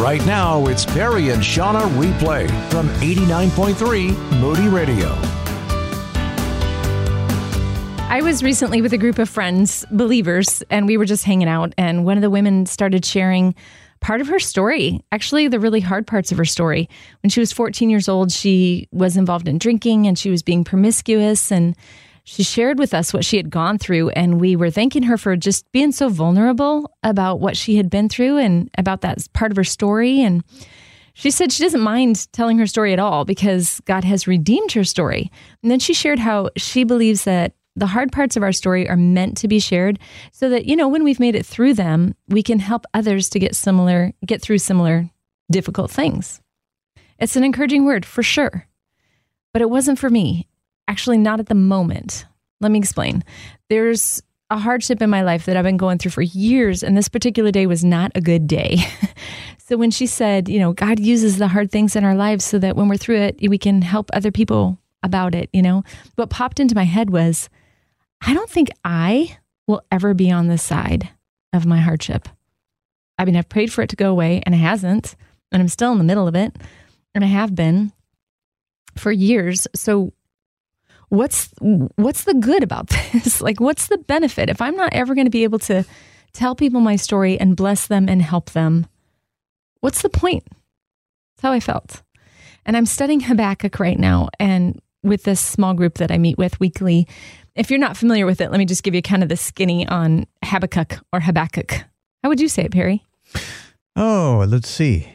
Right now, it's Perry and Shauna Replay from 89.3 Moody Radio. I was recently with a group of friends, believers, and we were just hanging out. And one of the women started sharing part of her story, actually, the really hard parts of her story. When she was 14 years old, she was involved in drinking and she was being promiscuous. And she shared with us what she had gone through. And we were thanking her for just being so vulnerable about what she had been through and about that part of her story. And she said she doesn't mind telling her story at all because God has redeemed her story. And then she shared how she believes that the hard parts of our story are meant to be shared so that, you know, when we've made it through them, we can help others to get similar, get through similar difficult things. It's an encouraging word for sure, but it wasn't for me. Actually, not at the moment. Let me explain. There's a hardship in my life that I've been going through for years, and this particular day was not a good day. so when she said, you know, God uses the hard things in our lives so that when we're through it, we can help other people about it, you know, what popped into my head was, I don't think I will ever be on the side of my hardship. I mean, I've prayed for it to go away and it hasn't, and I'm still in the middle of it, and I have been for years. So what's what's the good about this? like what's the benefit if I'm not ever going to be able to tell people my story and bless them and help them? What's the point? That's how I felt. And I'm studying Habakkuk right now and with this small group that I meet with weekly. If you're not familiar with it, let me just give you kind of the skinny on Habakkuk or Habakkuk. How would you say it, Perry? Oh, let's see.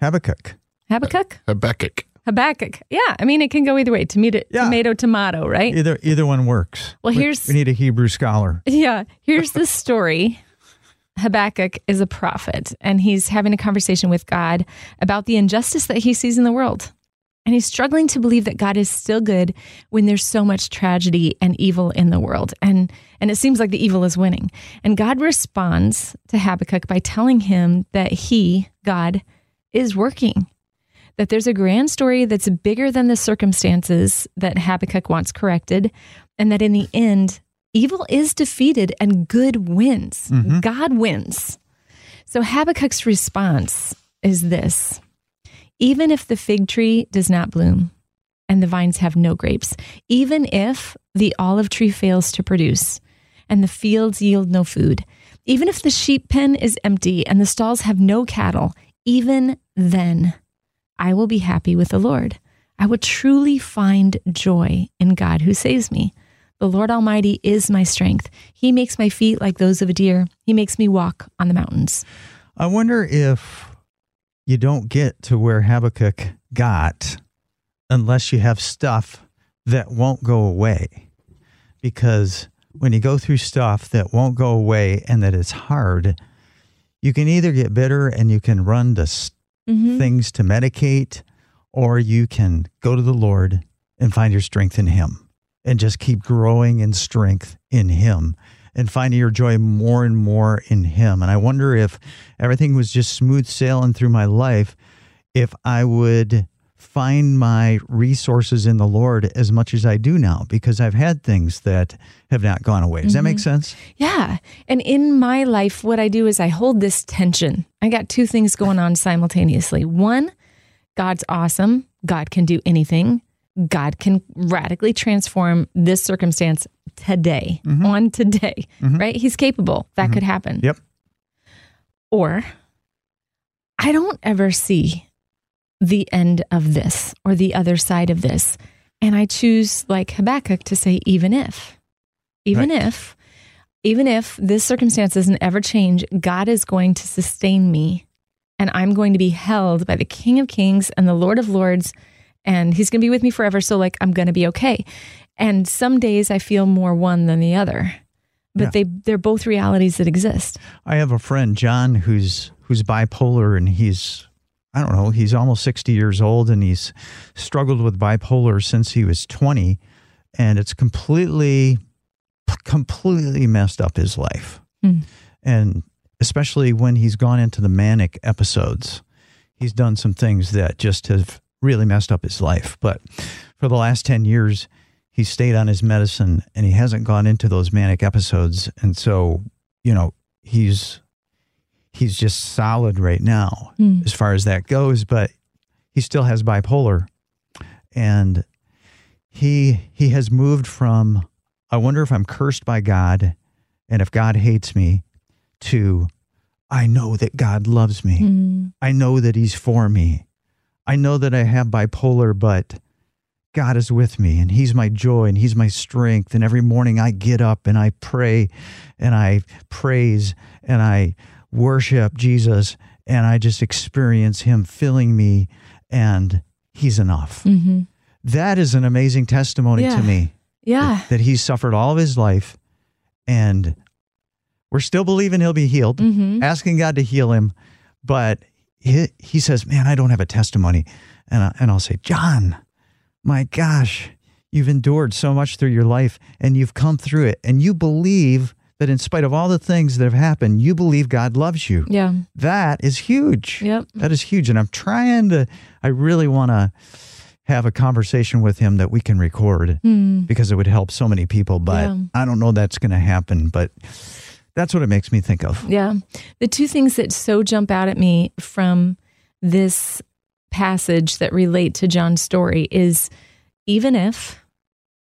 Habakkuk. Habakkuk? Habakkuk. Habakkuk. Yeah, I mean it can go either way. Tomato, Yeah. tomato, tomato, right? Either either one works. Well, We- here's- we need a Hebrew scholar. Yeah, here's the story. Habakkuk is a prophet, and he's having a conversation with God about the injustice that he sees in the world. And he's struggling to believe that God is still good when there's so much tragedy and evil in the world. And, and it seems like the evil is winning. And God responds to Habakkuk by telling him that he, God, is working that there's a grand story that's bigger than the circumstances that Habakkuk wants corrected, and that in the end, evil is defeated and good wins. Mm-hmm. God wins. So Habakkuk's response is this Even if the fig tree does not bloom and the vines have no grapes, even if the olive tree fails to produce and the fields yield no food, even if the sheep pen is empty and the stalls have no cattle, even then I will be happy with the Lord. I will truly find joy in God who saves me. The Lord Almighty is my strength. He makes my feet like those of a deer. He makes me walk on the mountains. I wonder if you don't get to where Habakkuk got unless you have stuff that won't go away. Because when you go through stuff that won't go away and that it's hard, you can either get bitter and you can run to s- things to medicate, or you can go to the Lord and find your strength in Him and just keep growing in strength in Him and finding your joy more and more in Him. And I wonder if everything was just smooth sailing through my life, if I would find my resources in the Lord as much as I do now, because I've had things that have not gone away. Does that make mm-hmm. sense? Yeah. And in my life, what I do is I hold this tension. I got two things going on simultaneously. One, God's awesome. God can do anything. God can radically transform this circumstance today, mm-hmm. on today, mm-hmm. right? He's capable. That could happen. Yep. Or I don't ever see the end of this or the other side of this. And I choose, like Habakkuk, to say, even if, even Right. if, even if this circumstance doesn't ever change, God is going to sustain me and I'm going to be held by the King of Kings and the Lord of Lords. And he's going to be with me forever. So, like, I'm going to be okay. And some days I feel more one than the other, but Yeah. they, they're both realities that exist. I have a friend, John, who's who's bipolar and he's I don't know, he's almost 60 years old and he's struggled with bipolar since he was 20 and it's completely completely messed up his life. Hmm. And especially when he's gone into the manic episodes, he's done some things that just have really messed up his life. But for the last 10 years, he's stayed on his medicine and he hasn't gone into those manic episodes. And so, you know, he's he's just solid right now Mm. as far as that goes, but he still has bipolar. And he he has moved from I wonder if I'm cursed by God and if God hates me to I know that God loves me. Mm. I know that he's for me. I know that I have bipolar, but God is with me and he's my joy and he's my strength. And every morning I get up and I pray and I praise and I worship Jesus and I just experience him filling me and he's enough. hmm That is an amazing testimony Yeah. to me Yeah. that he's suffered all of his life and we're still believing he'll be healed hmm asking God to heal him, but he, he says, "Man, I don't have a testimony," and I, and I'll say, "John, my gosh, you've endured so much through your life, and you've come through it, and you believe that in spite of all the things that have happened, you believe God loves you. Yeah. That is huge. Yep. That is huge, and I'm trying to. I really want to have a conversation with him that we can record Mm. because it would help so many people. But Yeah. I don't know that's going to happen. But that's what it makes me think of. Yeah. The two things that so jump out at me from this passage that relate to John's story is even if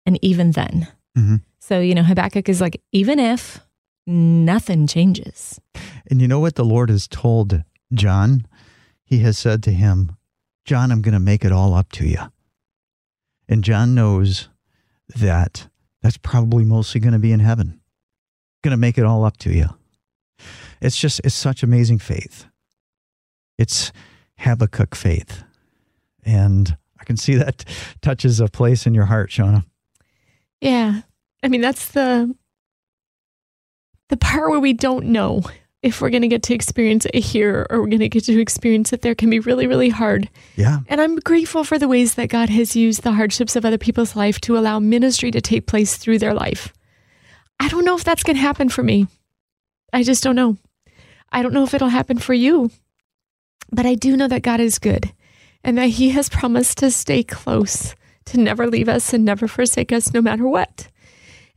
and even then. Mhm. So, you know, Habakkuk is like, even if nothing changes. And you know what the Lord has told John? He has said to him, John, I'm going to make it all up to you. And John knows that that's probably mostly going to be in heaven. Going to make it all up to you. It's just, it's such amazing faith. It's Habakkuk faith. And I can see that touches a place in your heart, Shauna. Yeah. I mean, that's the the part where we don't know if we're going to get to experience it here or we're going to get to experience it there can be really really hard. Yeah. And I'm grateful for the ways that God has used the hardships of other people's life to allow ministry to take place through their life. I don't know if that's going to happen for me. I just don't know. I don't know if it'll happen for you. But I do know that God is good and that He has promised to stay close, to never leave us and never forsake us, no matter what.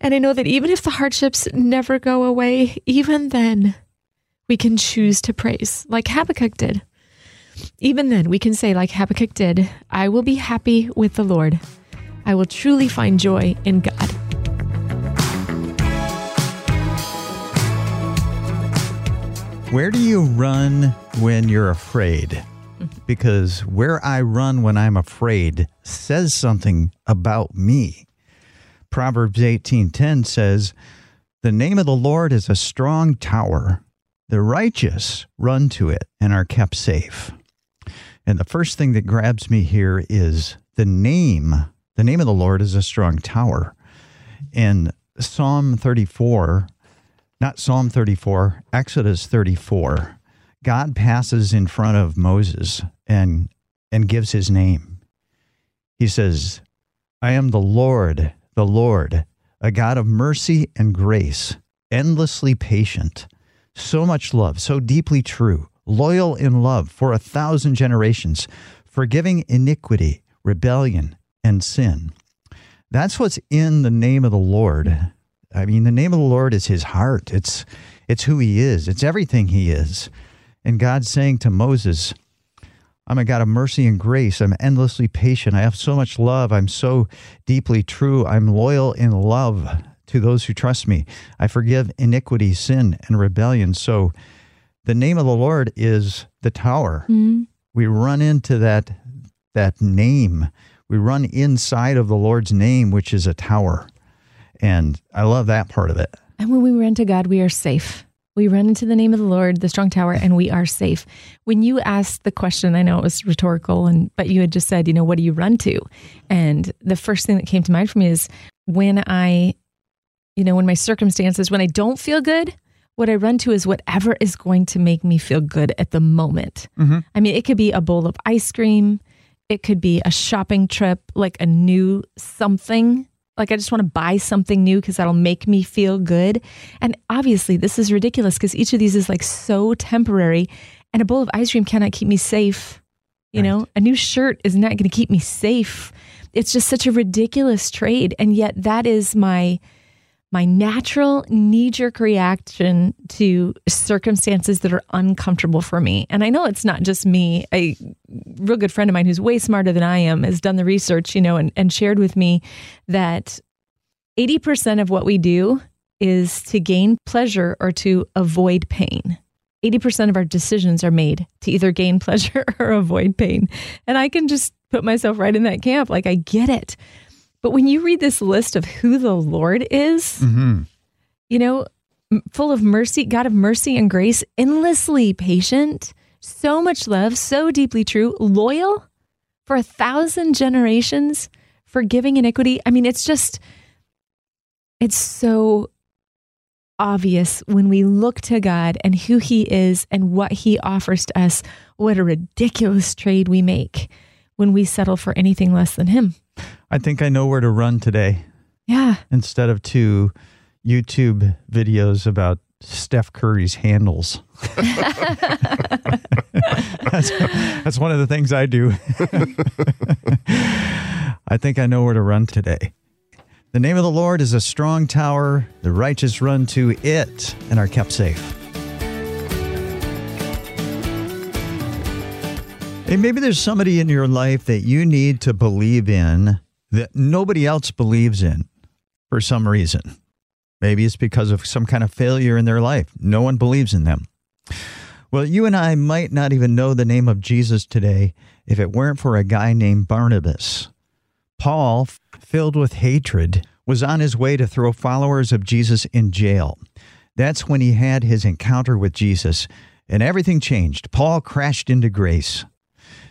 And I know that even if the hardships never go away, even then, we can choose to praise like Habakkuk did. Even then, we can say, like Habakkuk did, I will be happy with the Lord. I will truly find joy in God. Where do you run when you're afraid? Because where I run when I'm afraid says something about me. Proverbs 18:10 says, "The name of the Lord is a strong tower. The righteous run to it and are kept safe." And the first thing that grabs me here is the name. The name of the Lord is a strong tower. In Psalm 34, not Psalm 34, Exodus 34. God passes in front of Moses and and gives his name. He says, "I am the Lord, the Lord, a God of mercy and grace, endlessly patient, so much love, so deeply true, loyal in love for a thousand generations, forgiving iniquity, rebellion, and sin." That's what's in the name of the Lord. I mean, the name of the Lord is his heart. It's it's who he is. It's everything he is. And God's saying to Moses, I'm a God of mercy and grace. I'm endlessly patient. I have so much love. I'm so deeply true. I'm loyal in love to those who trust me. I forgive iniquity, sin, and rebellion. So the name of the Lord is the tower. Mm-hmm. We run into that that name. We run inside of the Lord's name, which is a tower. And I love that part of it. And when we run to God, we are safe. We run into the name of the Lord, the strong tower, and we are safe. When you asked the question, I know it was rhetorical, and but you had just said, you know, what do you run to? And the first thing that came to mind for me is when I, you know, when my circumstances, when I don't feel good, what I run to is whatever is going to make me feel good at the moment. Mm-hmm. I mean, it could be a bowl of ice cream, it could be a shopping trip, like a new something. Like I just want to buy something new because that'll make me feel good. And obviously, this is ridiculous because each of these is like so temporary, and a bowl of ice cream cannot keep me safe. You know, a new shirt is not going to keep me safe. It's just such a ridiculous trade, and yet that is my my natural knee jerk reaction to circumstances that are uncomfortable for me. And I know it's not just me. A real good friend of mine who's way smarter than I am has done the research, you know, and, and shared with me that 80% of what we do is to gain pleasure or to avoid pain. 80% of our decisions are made to either gain pleasure or avoid pain. And I can just put myself right in that camp. Like, I get it. But when you read this list of who the Lord is, Mm-hmm. you know, full of mercy, God of mercy and grace, endlessly patient, so much love, so deeply true, loyal for a thousand generations, forgiving iniquity. I mean, it's just, it's so obvious when we look to God and who He is and what He offers to us. What a ridiculous trade we make when we settle for anything less than Him. I think I know where to run today Yeah. instead of to YouTube videos about Steph Curry's handles. that's, that's one of the things I do. I think I know where to run today. The name of the Lord is a strong tower. The righteous run to it and are kept safe. Maybe there's somebody in your life that you need to believe in that nobody else believes in for some reason. Maybe it's because of some kind of failure in their life. No one believes in them. Well, you and I might not even know the name of Jesus today if it weren't for a guy named Barnabas. Paul, filled with hatred, was on his way to throw followers of Jesus in jail. That's when he had his encounter with Jesus, and everything changed. Paul crashed into grace.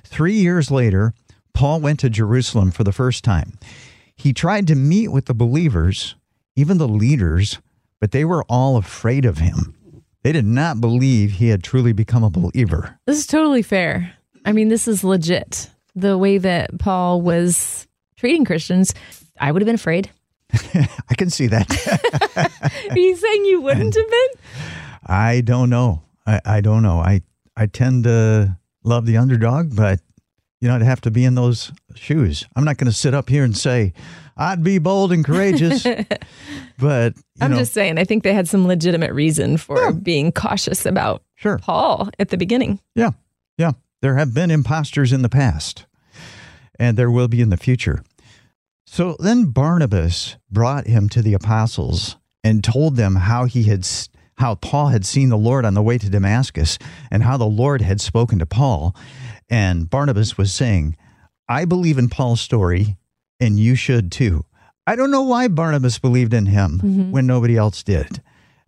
Three years later, Paul went to Jerusalem for the first time. He tried to meet with the believers, even the leaders, but they were all afraid of him. They did not believe he had truly become a believer. This is totally fair. I mean, this is legit. The way that Paul was treating Christians, I would have been afraid. I can see that. Are you saying you wouldn't have been? I don't know. I, I don't know. I, I tend to love the underdog, but you know, I'd have to be in those shoes. I'm not going to sit up here and say, I'd be bold and courageous. but, you I'm know, just saying, I think they had some legitimate reason for being cautious about sure. Paul at the beginning. Yeah. Yeah. There have been imposters in the past, and there will be in the future. So then Barnabas brought him to the apostles and told them how he had how Paul had seen the Lord on the way to Damascus and how the Lord had spoken to Paul. And Barnabas was saying, I believe in Paul's story, and you should too. I don't know why Barnabas believed in him mm-hmm. when nobody else did,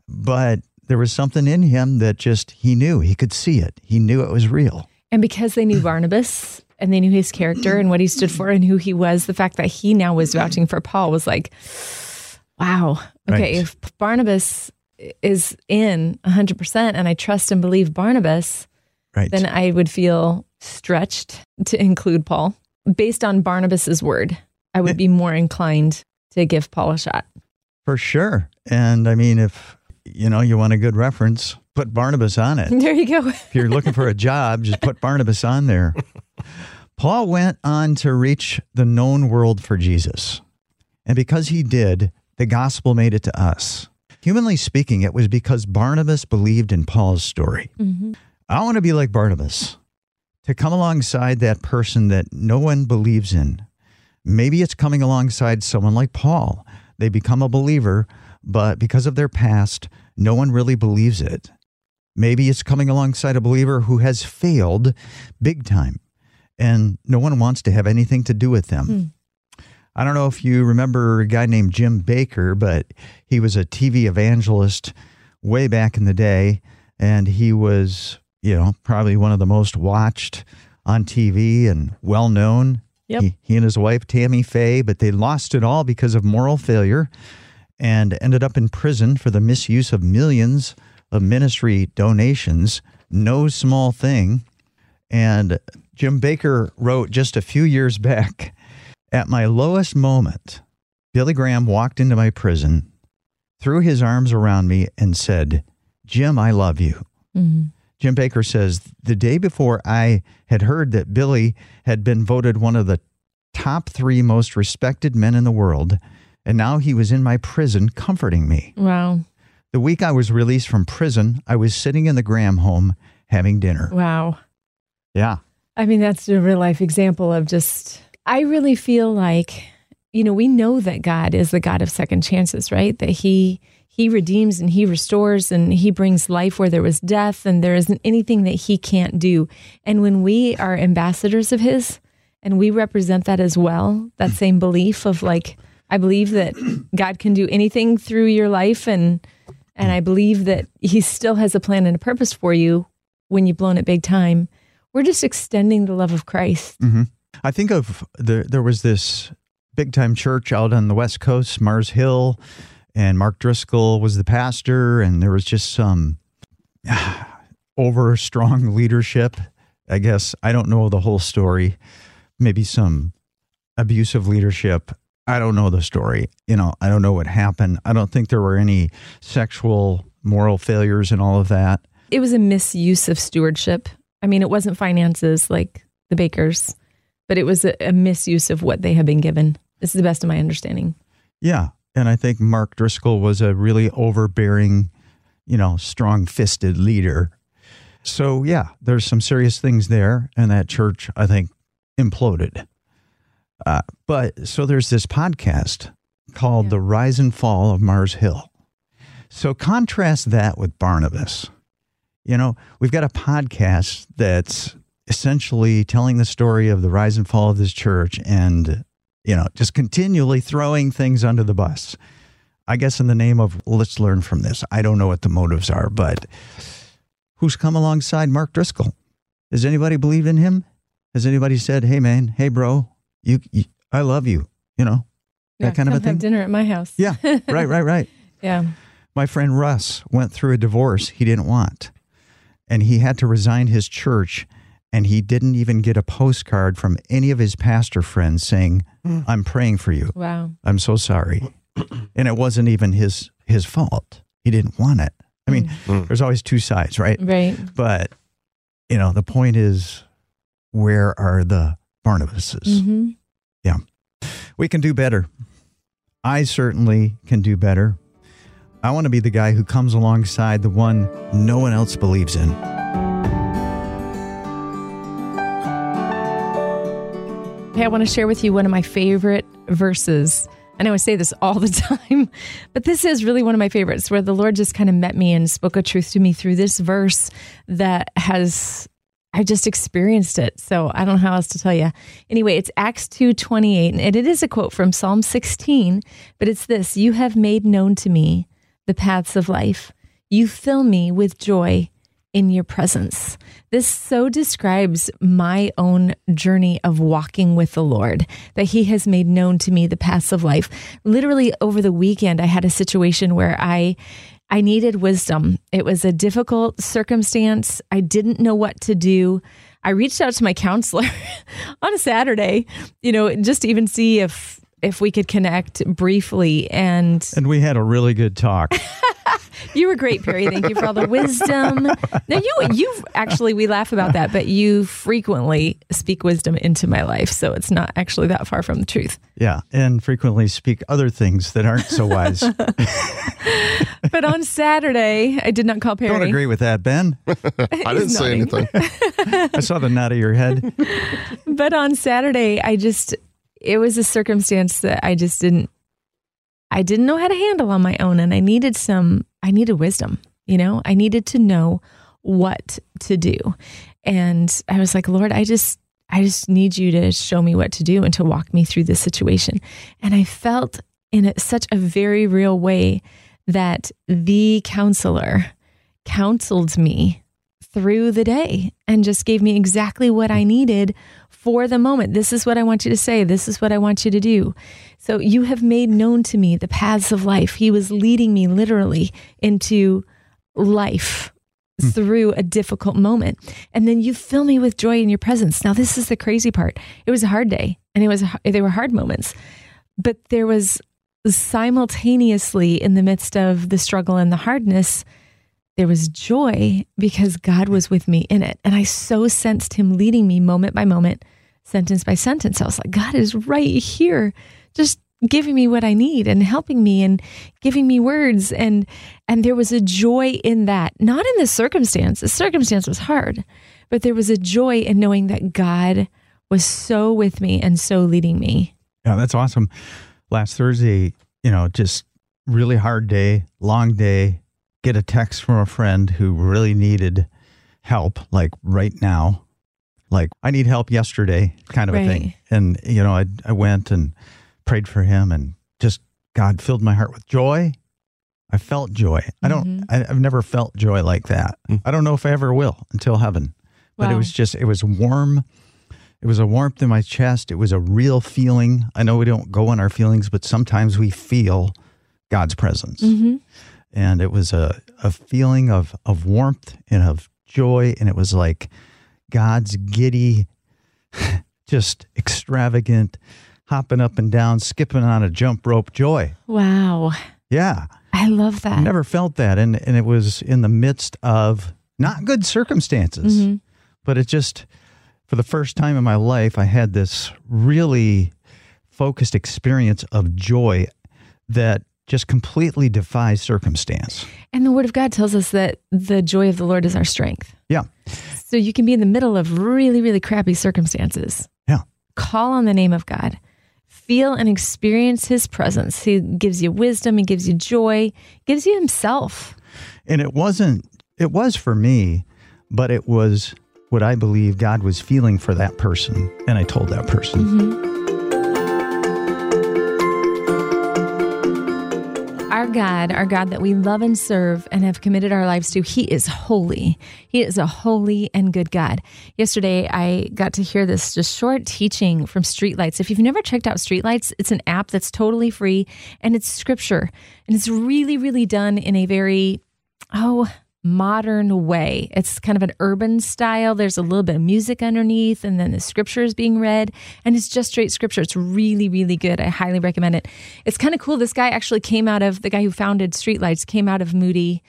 but there was something in him that just he knew, he could see it, he knew it was real. And because they knew Barnabas and they knew his character and what he stood for and who he was, the fact that he now was vouching for Paul was like, wow. Okay, Right. if Barnabas is in 100% and I trust and believe Barnabas, Right. then I would feel stretched to include Paul. Based on Barnabas's word, I would be more inclined to give Paul a shot. For sure. And I mean, if you know you want a good reference, put Barnabas on it. There you go. if you're looking for a job, just put Barnabas on there. Paul went on to reach the known world for Jesus. And because he did, the gospel made it to us. Humanly speaking, it was because Barnabas believed in Paul's story. Mm-hmm. I want to be like Barnabas, to come alongside that person that no one believes in. Maybe it's coming alongside someone like Paul. They become a believer, but because of their past, no one really believes it. Maybe it's coming alongside a believer who has failed big time and no one wants to have anything to do with them. I don't know if you remember a guy named Jim Bakker, but he was a TV evangelist way back in the day. And he was, you know, probably one of the most watched on TV and well known. Yep. He, he and his wife, Tammy Faye, but they lost it all because of moral failure and ended up in prison for the misuse of millions of ministry donations. No small thing. And Jim Bakker wrote just a few years back At my lowest moment, Billy Graham walked into my prison, threw his arms around me, and said, Jim, I love you. Mm-hmm. Jim Bakker says, The day before I had heard that Billy had been voted one of the top three most respected men in the world, and now he was in my prison comforting me. Wow. The week I was released from prison, I was sitting in the Graham home having dinner. Wow. Yeah. I mean, that's a real life example of just, I really feel like, you know, we know that God is the God of second chances, right? That He, He redeems and He restores and He brings life where there was death and there isn't anything that He can't do. And when we are ambassadors of His and we represent that as well, that same belief of like, I believe that God can do anything through your life and, and I believe that He still has a plan and a purpose for you when you've blown it big time. We're just extending the love of Christ. hmm I think of the, there was this big time church out on the West Coast, Mars Hill, and Mark Driscoll was the pastor, and there was just some over strong leadership. I guess I don't know the whole story. Maybe some abusive leadership. I don't know the story. You know, I don't know what happened. I don't think there were any sexual moral failures and all of that. It was a misuse of stewardship. I mean, it wasn't finances like the Bakkers, but it was a, a misuse of what they had been given. This is the best of my understanding. Yeah. And I think Mark Driscoll was a really overbearing, you know, strong fisted leader. So, yeah, there's some serious things there. And that church, I think, imploded. Uh, but so there's this podcast called Yeah. The Rise and Fall of Mars Hill. So contrast that with Barnabas. You know, we've got a podcast that's essentially telling the story of the rise and fall of this church and, you know, just continually throwing things under the bus. I guess in the name of let's learn from this. I don't know what the motives are, but who's come alongside Mark Driscoll? Does anybody believe in him? Has anybody said, "Hey, man, hey, bro, you, you I love you," you know, that kind of a come have thing? dinner at my house. Yeah, right, right, right. Yeah. My friend Russ went through a divorce he didn't want, and he had to resign his church. And he didn't even get a postcard from any of his pastor friends saying, mm. "I'm praying for you. Wow. I'm so sorry." and it wasn't even his his fault. He didn't want it. I mean, mm. Mm. there's always two sides, right? Right. But you know, the point is, where are the Barnabases? hmm We can do better. I certainly can do better. I want to be the guy who comes alongside the one no one else believes in. I want to share with you one of my favorite verses. I know I say this all the time, but this is really one of my favorites where the Lord just kind of met me and spoke a truth to me through this verse that has I just experienced it. So I don't know how else to tell you. Anyway, it's Acts 2:28 and it is a quote from Psalm 16, but it's this, you have made known to me the paths of life. You fill me with joy in your presence. This so describes my own journey of walking with the Lord, that He has made known to me the paths of life. Literally over the weekend, I had a situation where I I needed wisdom. It was a difficult circumstance. I didn't know what to do. I reached out to my counselor on a Saturday, you know, just to even see if if we could connect briefly and And we had a really good talk. you were great, Perry. Thank you for all the wisdom. Now you you actually we laugh about that, but you frequently speak wisdom into my life, so it's not actually that far from the truth. yeah. And frequently speak other things that aren't so wise. But on Saturday, I did not call Perry. Don't agree with that, Ben. I didn't say anything. I saw the nod of your head. But on Saturday, I just it was a circumstance that I just didn't I didn't know how to handle on my own and I needed some I needed wisdom, you know? I needed to know what to do. And I was like, "Lord, I just I just need you to show me what to do and to walk me through this situation." And I felt in such a very real way that the counselor counseled me through the day and just gave me exactly what I needed for the moment. This is what I want you to say. This is what I want you to do. So you have made known to me the paths of life. He was leading me literally into life hmm. through a difficult moment. And then you fill me with joy in your presence. Now this is the crazy part. It was a hard day and it was they were hard moments. But there was simultaneously in the midst of the struggle and the hardness there was joy because God was with me in it. And I so sensed him leading me moment by moment, sentence by sentence. I was like, God is right here, just giving me what I need and helping me and giving me words and and there was a joy in that. Not in the circumstance. The circumstance was hard, but there was a joy in knowing that God was so with me and so leading me. Yeah, that's awesome. Last Thursday, you know, just really hard day, long day. Get a text from a friend who really needed help, like right now. Like, I need help yesterday, kind of a thing. And, you know, I, I went and prayed for him and just God filled my heart with joy. I felt joy. I don't, mm-hmm. I, I've never felt joy like that. Hmm. I don't know if I ever will until heaven. But it was just, it was warm. It was a warmth in my chest. It was a real feeling. I know we don't go on our feelings, but sometimes we feel God's presence. Mm-hmm. And it was a, a feeling of, of warmth and of joy. And it was like God's giddy, just extravagant, hopping up and down, skipping on a jump rope joy. Wow. Yeah. I love that. I never felt that. And, and it was in the midst of not good circumstances, mm-hmm. but it just, for the first time in my life, I had this really focused experience of joy that just completely defies circumstance. And the word of God tells us that the joy of the Lord is our strength. Yeah. So you can be in the middle of really, really crappy circumstances. Yeah. Call on the name of God. Feel and experience his presence. He gives you wisdom, he gives you joy, gives you himself. And it wasn't, it was for me, but it was what I believe God was feeling for that person. And I told that person. Mm-hmm. Our God, our God that we love and serve and have committed our lives to, He is holy. He is a holy and good God. Yesterday, I got to hear this just short teaching from Streetlights. If you've never checked out Streetlights, it's an app that's totally free and it's scripture. And it's really, really done in a very, oh, modern way. It's kind of an urban style. There's a little bit of music underneath, and then the scripture is being read, and it's just straight scripture. It's really, really good. I highly recommend it. It's kind of cool. This guy actually came out of the guy who founded Streetlights, came out of Moody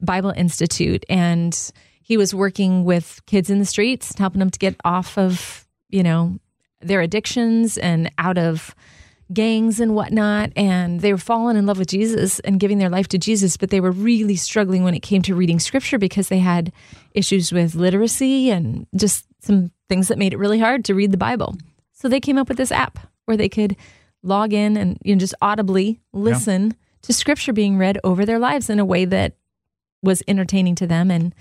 Bible Institute, and he was working with kids in the streets, helping them to get off of, you know, their addictions and out of gangs and whatnot. And they were falling in love with Jesus and giving their life to Jesus, but they were really struggling when it came to reading scripture because they had issues with literacy and just some things that made it really hard to read the Bible. So they came up with this app where they could log in and you know, just audibly listen to scripture being read over their lives in a way that was entertaining to them and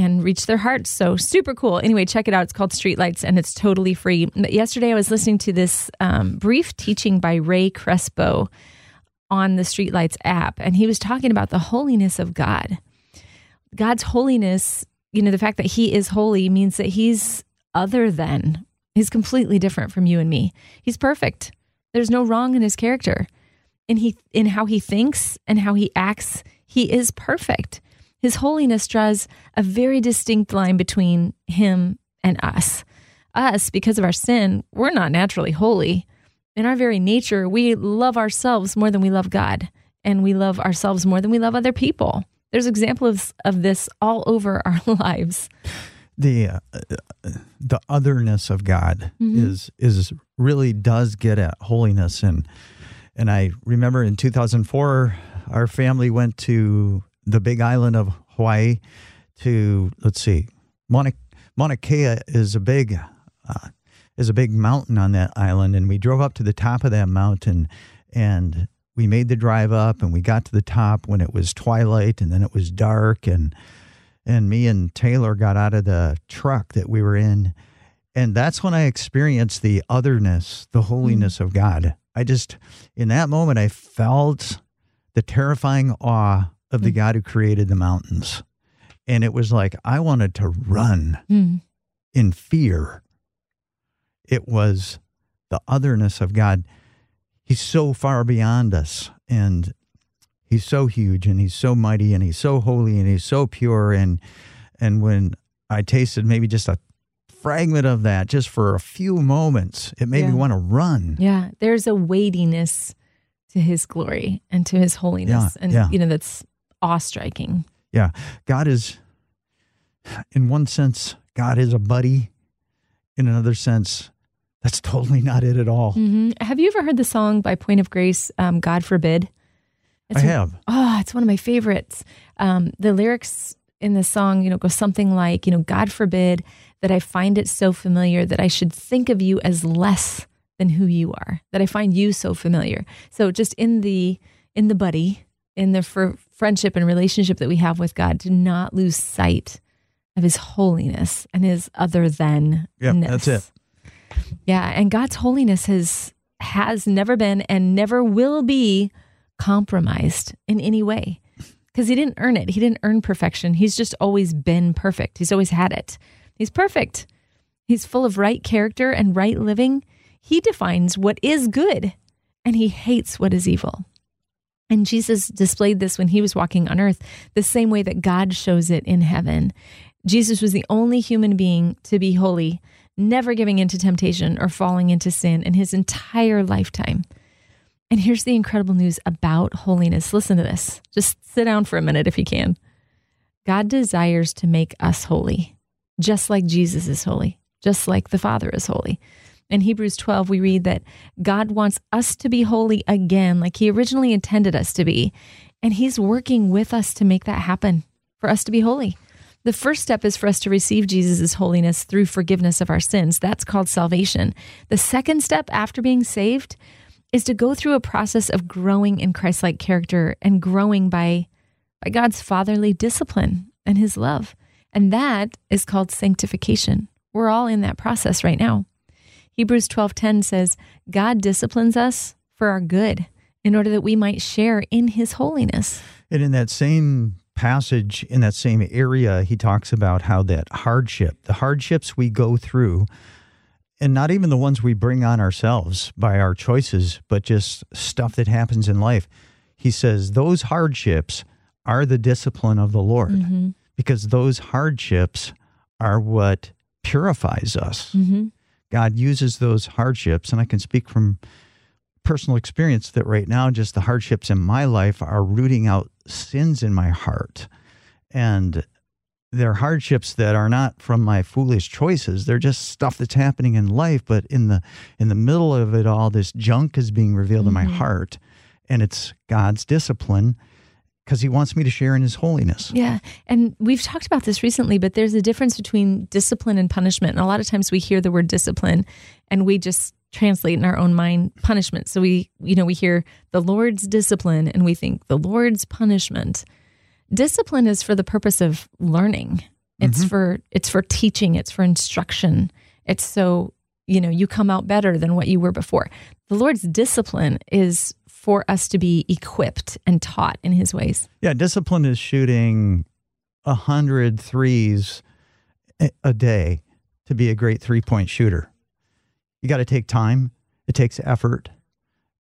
and reach their hearts. So super cool. Anyway, check it out. It's called Streetlights and it's totally free. But yesterday I was listening to this um, brief teaching by Ray Crespo on the Streetlights app, and he was talking about the holiness of God. God's holiness, you know, the fact that he is holy means that he's other than, he's completely different from you and me. He's perfect. There's no wrong in his character. In he in how he thinks and how he acts, he is perfect. His holiness draws a very distinct line between him and us. Us, because of our sin, we're not naturally holy. In our very nature, we love ourselves more than we love God, and we love ourselves more than we love other people. There's examples of this all over our lives. the uh, the otherness of God is is really does get at holiness and and I remember in 2004 our family went to the big island of Hawaii to let's see Mauna Mauna Kea is a big uh, is a big mountain on that island and we drove up to the top of that mountain and we made the drive up and we got to the top when it was twilight and then it was dark and and me and Taylor got out of the truck that we were in. And that's when I experienced the otherness, the holiness of God. I just, in that moment, I felt the terrifying awe of the God who created the mountains. And it was like I wanted to run Mm. in fear. It was the otherness of God. He's so far beyond us and he's so huge and he's so mighty and he's so holy and he's so pure and and when I tasted maybe just a fragment of that just for a few moments, it made me want to run. Yeah, there's a weightiness to his glory and to his holiness. Yeah, and, yeah. you know, that's awe striking. Yeah. God is in one sense, God is a buddy. In another sense, That's totally not it at all. hmm Have you ever heard the song by Point of Grace, um, God Forbid? I have. Oh, it's one of my favorites. Um, the lyrics in the song, you know, go something like, you know, God forbid that I find it so familiar that I should think of you as less than who you are, that I find you so familiar. So just in the in the buddy, in the fr- friendship and relationship that we have with God, to not lose sight of his holiness and his other than. Yep, that's it. Yeah, and God's holiness has has never been and never will be compromised in any way because he didn't earn it. He didn't earn perfection. He's just always been perfect. He's always had it. He's perfect. He's full of right character and right living. He defines what is good and he hates what is evil. And Jesus displayed this when he was walking on earth, the same way that God shows it in heaven. Jesus was the only human being to be holy, never giving into temptation or falling into sin in his entire lifetime. And here's the incredible news about holiness. Listen to this. Just sit down for a minute if you can. God desires to make us holy, just like Jesus is holy, just like the Father is holy. In Hebrews 12, we read that God wants us to be holy again, like He originally intended us to be. And He's working with us to make that happen, for us to be holy. The first step is for us to receive Jesus' holiness through forgiveness of our sins. That's called salvation. The second step after being saved is to go through a process of growing in Christ-like character and growing by by God's fatherly discipline and his love. And that is called sanctification. We're all in that process right now. Hebrews 12:10 says, God disciplines us for our good in order that we might share in his holiness. And in that same passage, in that same area, he talks about how that hardship, the hardships we go through, and not even the ones we bring on ourselves by our choices, but just stuff that happens in life. He says those hardships are the discipline of the Lord Mm-hmm. because those hardships are what purifies us. Mm-hmm. God uses those hardships, and I can speak from personal experience that right now, just the hardships in my life are rooting out sins in my heart. And they're hardships that are not from my foolish choices. They're just stuff that's happening in life. But in the in the middle of it all, this junk is being revealed in my mm-hmm. heart. And it's God's discipline because he wants me to share in his holiness. Yeah. And we've talked about this recently, but there's a difference between discipline and punishment. And a lot of times we hear the word discipline and we just translate in our own mind punishment. So we, you know, we hear the Lord's discipline and we think the Lord's punishment. Discipline is for the purpose of learning. It's mm-hmm. for it's for teaching, it's for instruction. It's so, you know, you come out better than what you were before. The Lord's discipline is for us to be equipped and taught in his ways. Yeah, discipline is shooting a hundred threes a- day to be a great three point shooter. You got to take time. It takes effort,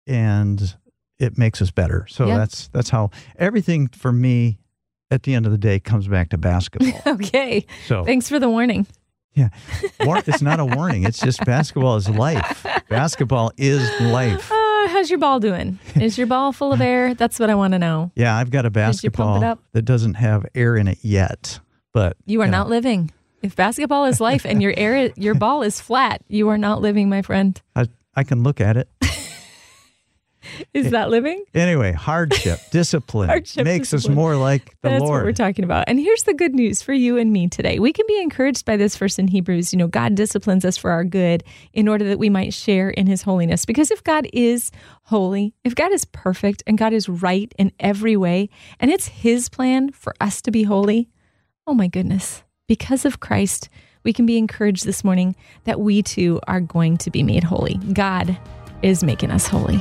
and it makes us better. So Yeah. that's that's how everything for me at the end of the day comes back to basketball. Okay. So Thanks for the warning. yeah, War- it's not a warning. It's just basketball is life. Basketball is life. How's your ball doing? Is your ball full of air? That's what I want to know. Yeah, I've got a you basketball that doesn't have air in it yet, but You are know, not living. If basketball is life and your air, your ball is flat, you are not living, my friend. I, I can look at it. Is that living? Anyway, hardship, discipline Hardship, makes discipline. us more like the That's what we're talking about. And here's the good news for you and me today. We can be encouraged by this verse in Hebrews. You know, God disciplines us for our good in order that we might share in his holiness. Because if God is holy, if God is perfect and God is right in every way, and it's his plan for us to be holy, oh my goodness, because of Christ, we can be encouraged this morning that we too are going to be made holy. God is making us holy.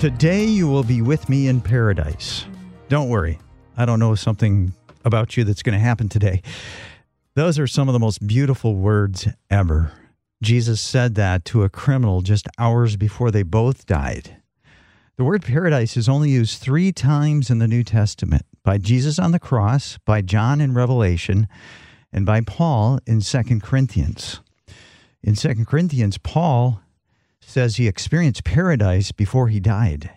Today you will be with me in paradise. Don't worry. I don't know something about you that's going to happen today. Those are some of the most beautiful words ever. Jesus said that to a criminal just hours before they both died. The word paradise is only used three times in the New Testament by Jesus on the cross, by John in Revelation, and by Paul in 2 Corinthians. In 2 Corinthians, Paul says he experienced paradise before he died.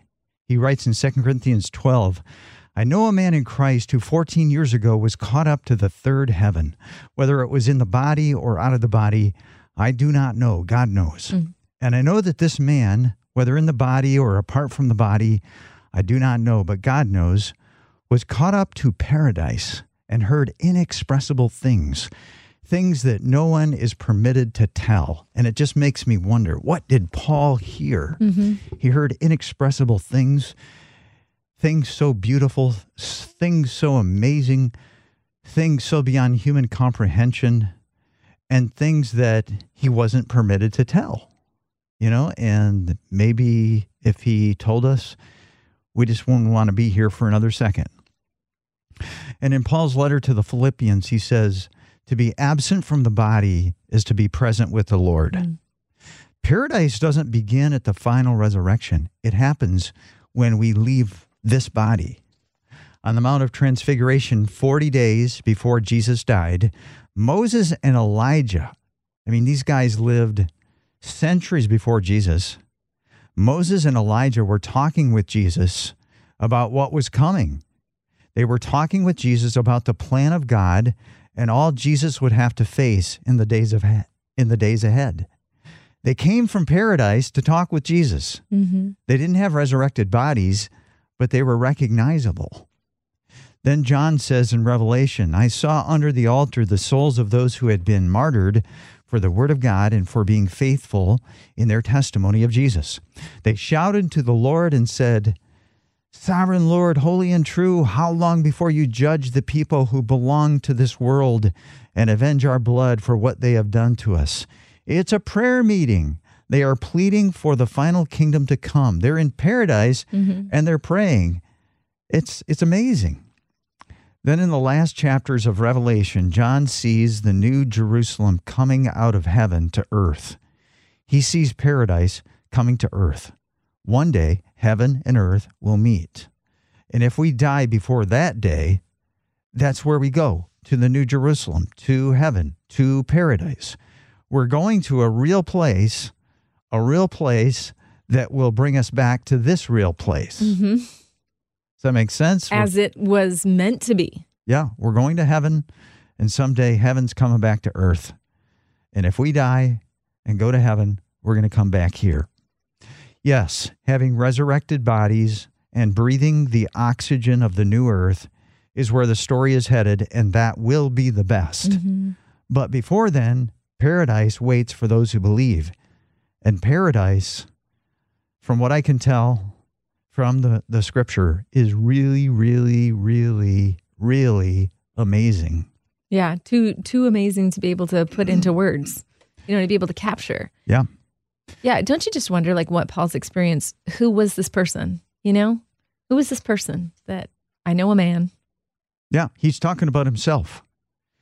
He writes in 2 Corinthians 12, I know a man in Christ who 14 years ago was caught up to the third heaven. Whether it was in the body or out of the body, I do not know. God knows. Mm. And I know that this man, whether in the body or apart from the body, I do not know, but God knows, was caught up to paradise and heard inexpressible things, things that no one is permitted to tell. And it just makes me wonder what did Paul hear? Mm-hmm. He heard inexpressible things things so beautiful, things so amazing, things so beyond human comprehension, and things that he wasn't permitted to tell. You know, and maybe if he told us, we just wouldn't want to be here for another second. And in Paul's letter to the Philippians, he says, to be absent from the body is to be present with the Lord. Mm. Paradise doesn't begin at the final resurrection, it happens when we leave this body. On the Mount of Transfiguration, 40 days before Jesus died, Moses and Elijah, I mean, these guys lived centuries before Jesus. Moses and Elijah were talking with Jesus about what was coming. They were talking with Jesus about the plan of God and all Jesus would have to face in the days of in the days ahead. They came from paradise to talk with Jesus. Mm-hmm. They didn't have resurrected bodies, but they were recognizable. Then John says in Revelation, I saw under the altar the souls of those who had been martyred for the word of God and for being faithful in their testimony of Jesus. They shouted to the Lord and said, Sovereign Lord, holy and true, how long before you judge the people who belong to this world and avenge our blood for what they have done to us? It's a prayer meeting. They are pleading for the final kingdom to come. They're in paradise mm-hmm. and they're praying. It's it's amazing. Then in the last chapters of Revelation, John sees the new Jerusalem coming out of heaven to earth. He sees paradise coming to earth. One day, heaven and earth will meet. And if we die before that day, that's where we go to the new Jerusalem, to heaven, to paradise. We're going to a real place a real place that will bring us back to this real place. Mm-hmm. Does that make sense? As we're, it was meant to be. Yeah, we're going to heaven, and someday heaven's coming back to earth. And if we die and go to heaven, we're going to come back here. Yes, having resurrected bodies and breathing the oxygen of the new earth is where the story is headed, and that will be the best. Mm-hmm. But before then, paradise waits for those who believe. And paradise, from what I can tell from the, the scripture, is really, really, really, really amazing. Yeah, too too amazing to be able to put into words. You know, to be able to capture. Yeah. Yeah. Don't you just wonder like what Paul's experience, who was this person? You know? Who was this person that I know a man? Yeah, he's talking about himself.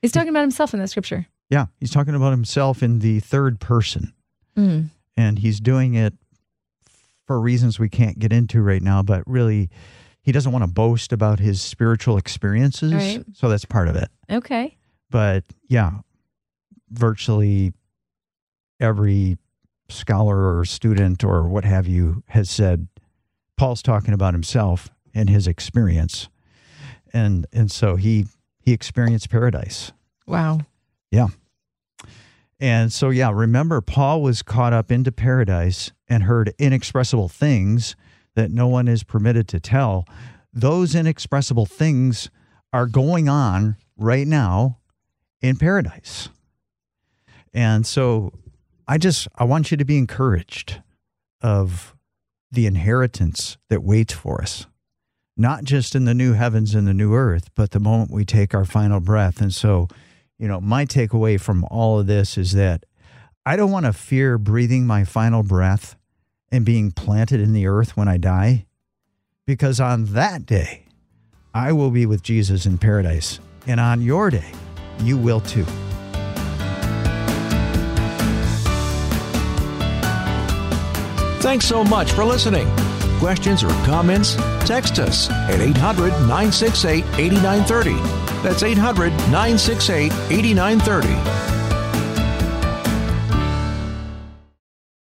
He's talking about himself in that scripture. Yeah, he's talking about himself in the third person. Mm and he's doing it for reasons we can't get into right now, but really he doesn't want to boast about his spiritual experiences. Right. So that's part of it. Okay. But yeah, virtually every scholar or student or what have you has said Paul's talking about himself and his experience. And and so he he experienced paradise. Wow. Yeah. And so, yeah, remember, Paul was caught up into paradise and heard inexpressible things that no one is permitted to tell. Those inexpressible things are going on right now in paradise. And so, I just I want you to be encouraged of the inheritance that waits for us. Not just in the new heavens and the new earth, but the moment we take our final breath. And so you know, my takeaway from all of this is that I don't want to fear breathing my final breath and being planted in the earth when I die, because on that day, I will be with Jesus in paradise. And on your day, you will too. Thanks so much for listening. Questions or comments? Text us at 800 968 8930. That's 800 968 8930.